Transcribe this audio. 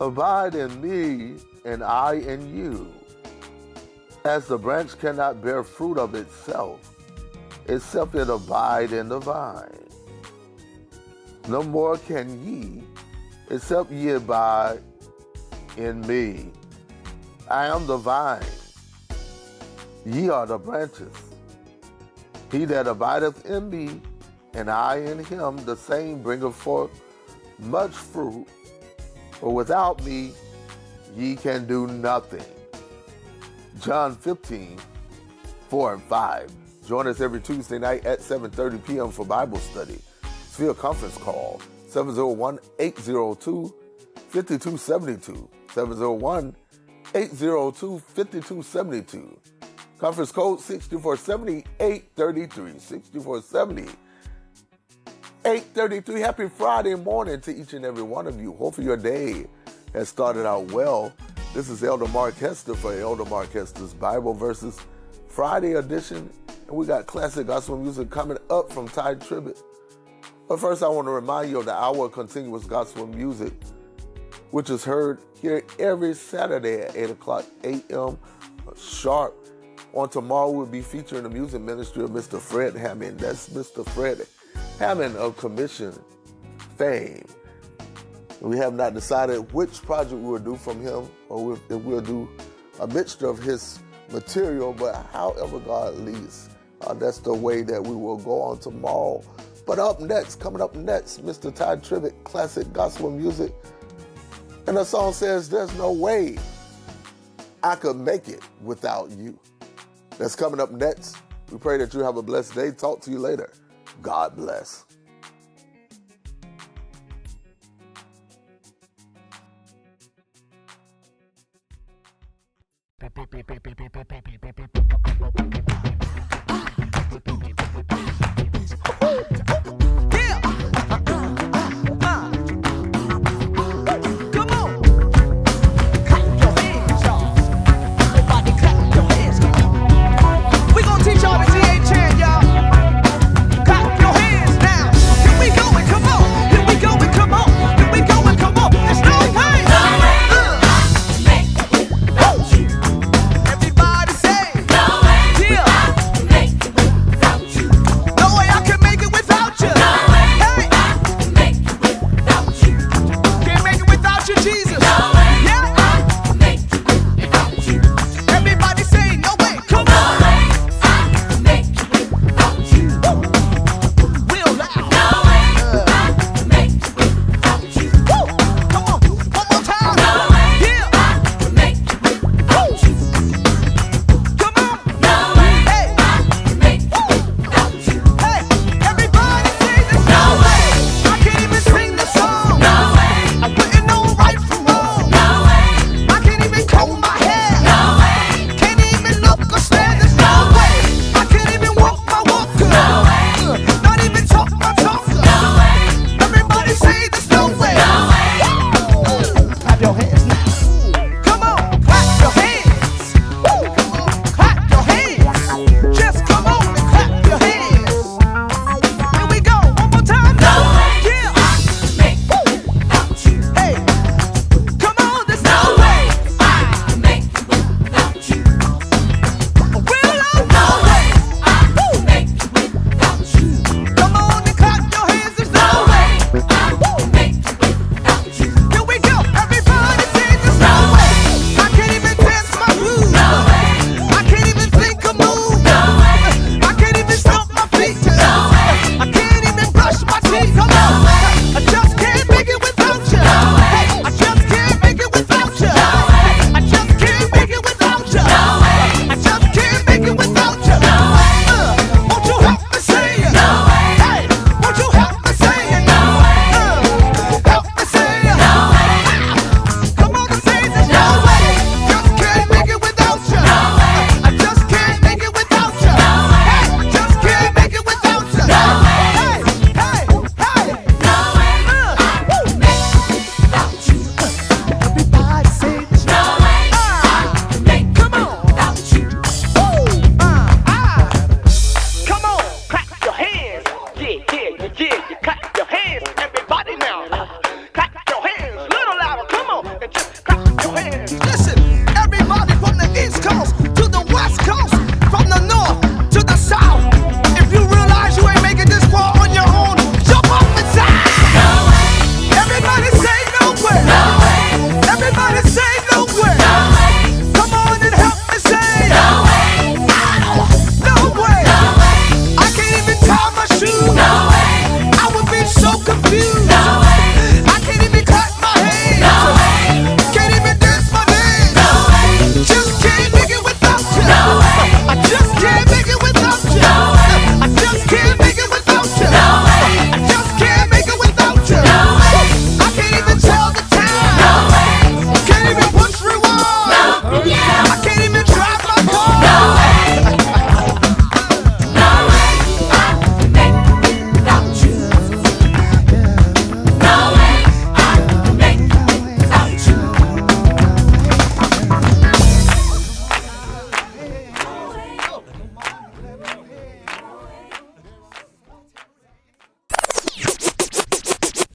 Abide in me, and I in you. As the branch cannot bear fruit of itself, except it abide in the vine. No more can ye, except ye abide in me. I am the vine, ye are the branches. He that abideth in me, and I in him, the same bringeth forth much fruit. For without me, ye can do nothing. John 15, 4 and 5. Join us every Tuesday night at 7.30 p.m. for Bible study. It's Sphere conference call, 701-802-5272. 701-802-5272. Conference code 6470-833. 6470 833. Happy Friday morning to each and every one of you. Hopefully your day has started out well. This is Elder Mark Hester for Elder Mark Hester's Bible Verses Friday edition. And we got classic gospel music coming up from Tye Tribbett. But first, I want to remind you of the hour of continuous gospel music, which is heard here every Saturday at 8 o'clock a.m. sharp. On tomorrow, we'll be featuring the music ministry of Mr. Fred Hammond. That's Mr. Fred Hammond of Commission fame. We have not decided which project we will do from him or if we'll do a mixture of his material, but however God leads, uh, that's the way that we will go on tomorrow. But up next, coming up next, Mr. Tye Tribbett, classic gospel music. And the song says, There's no way I could make it without you. That's coming up next. We pray that you have a blessed day. Talk to you later. God bless.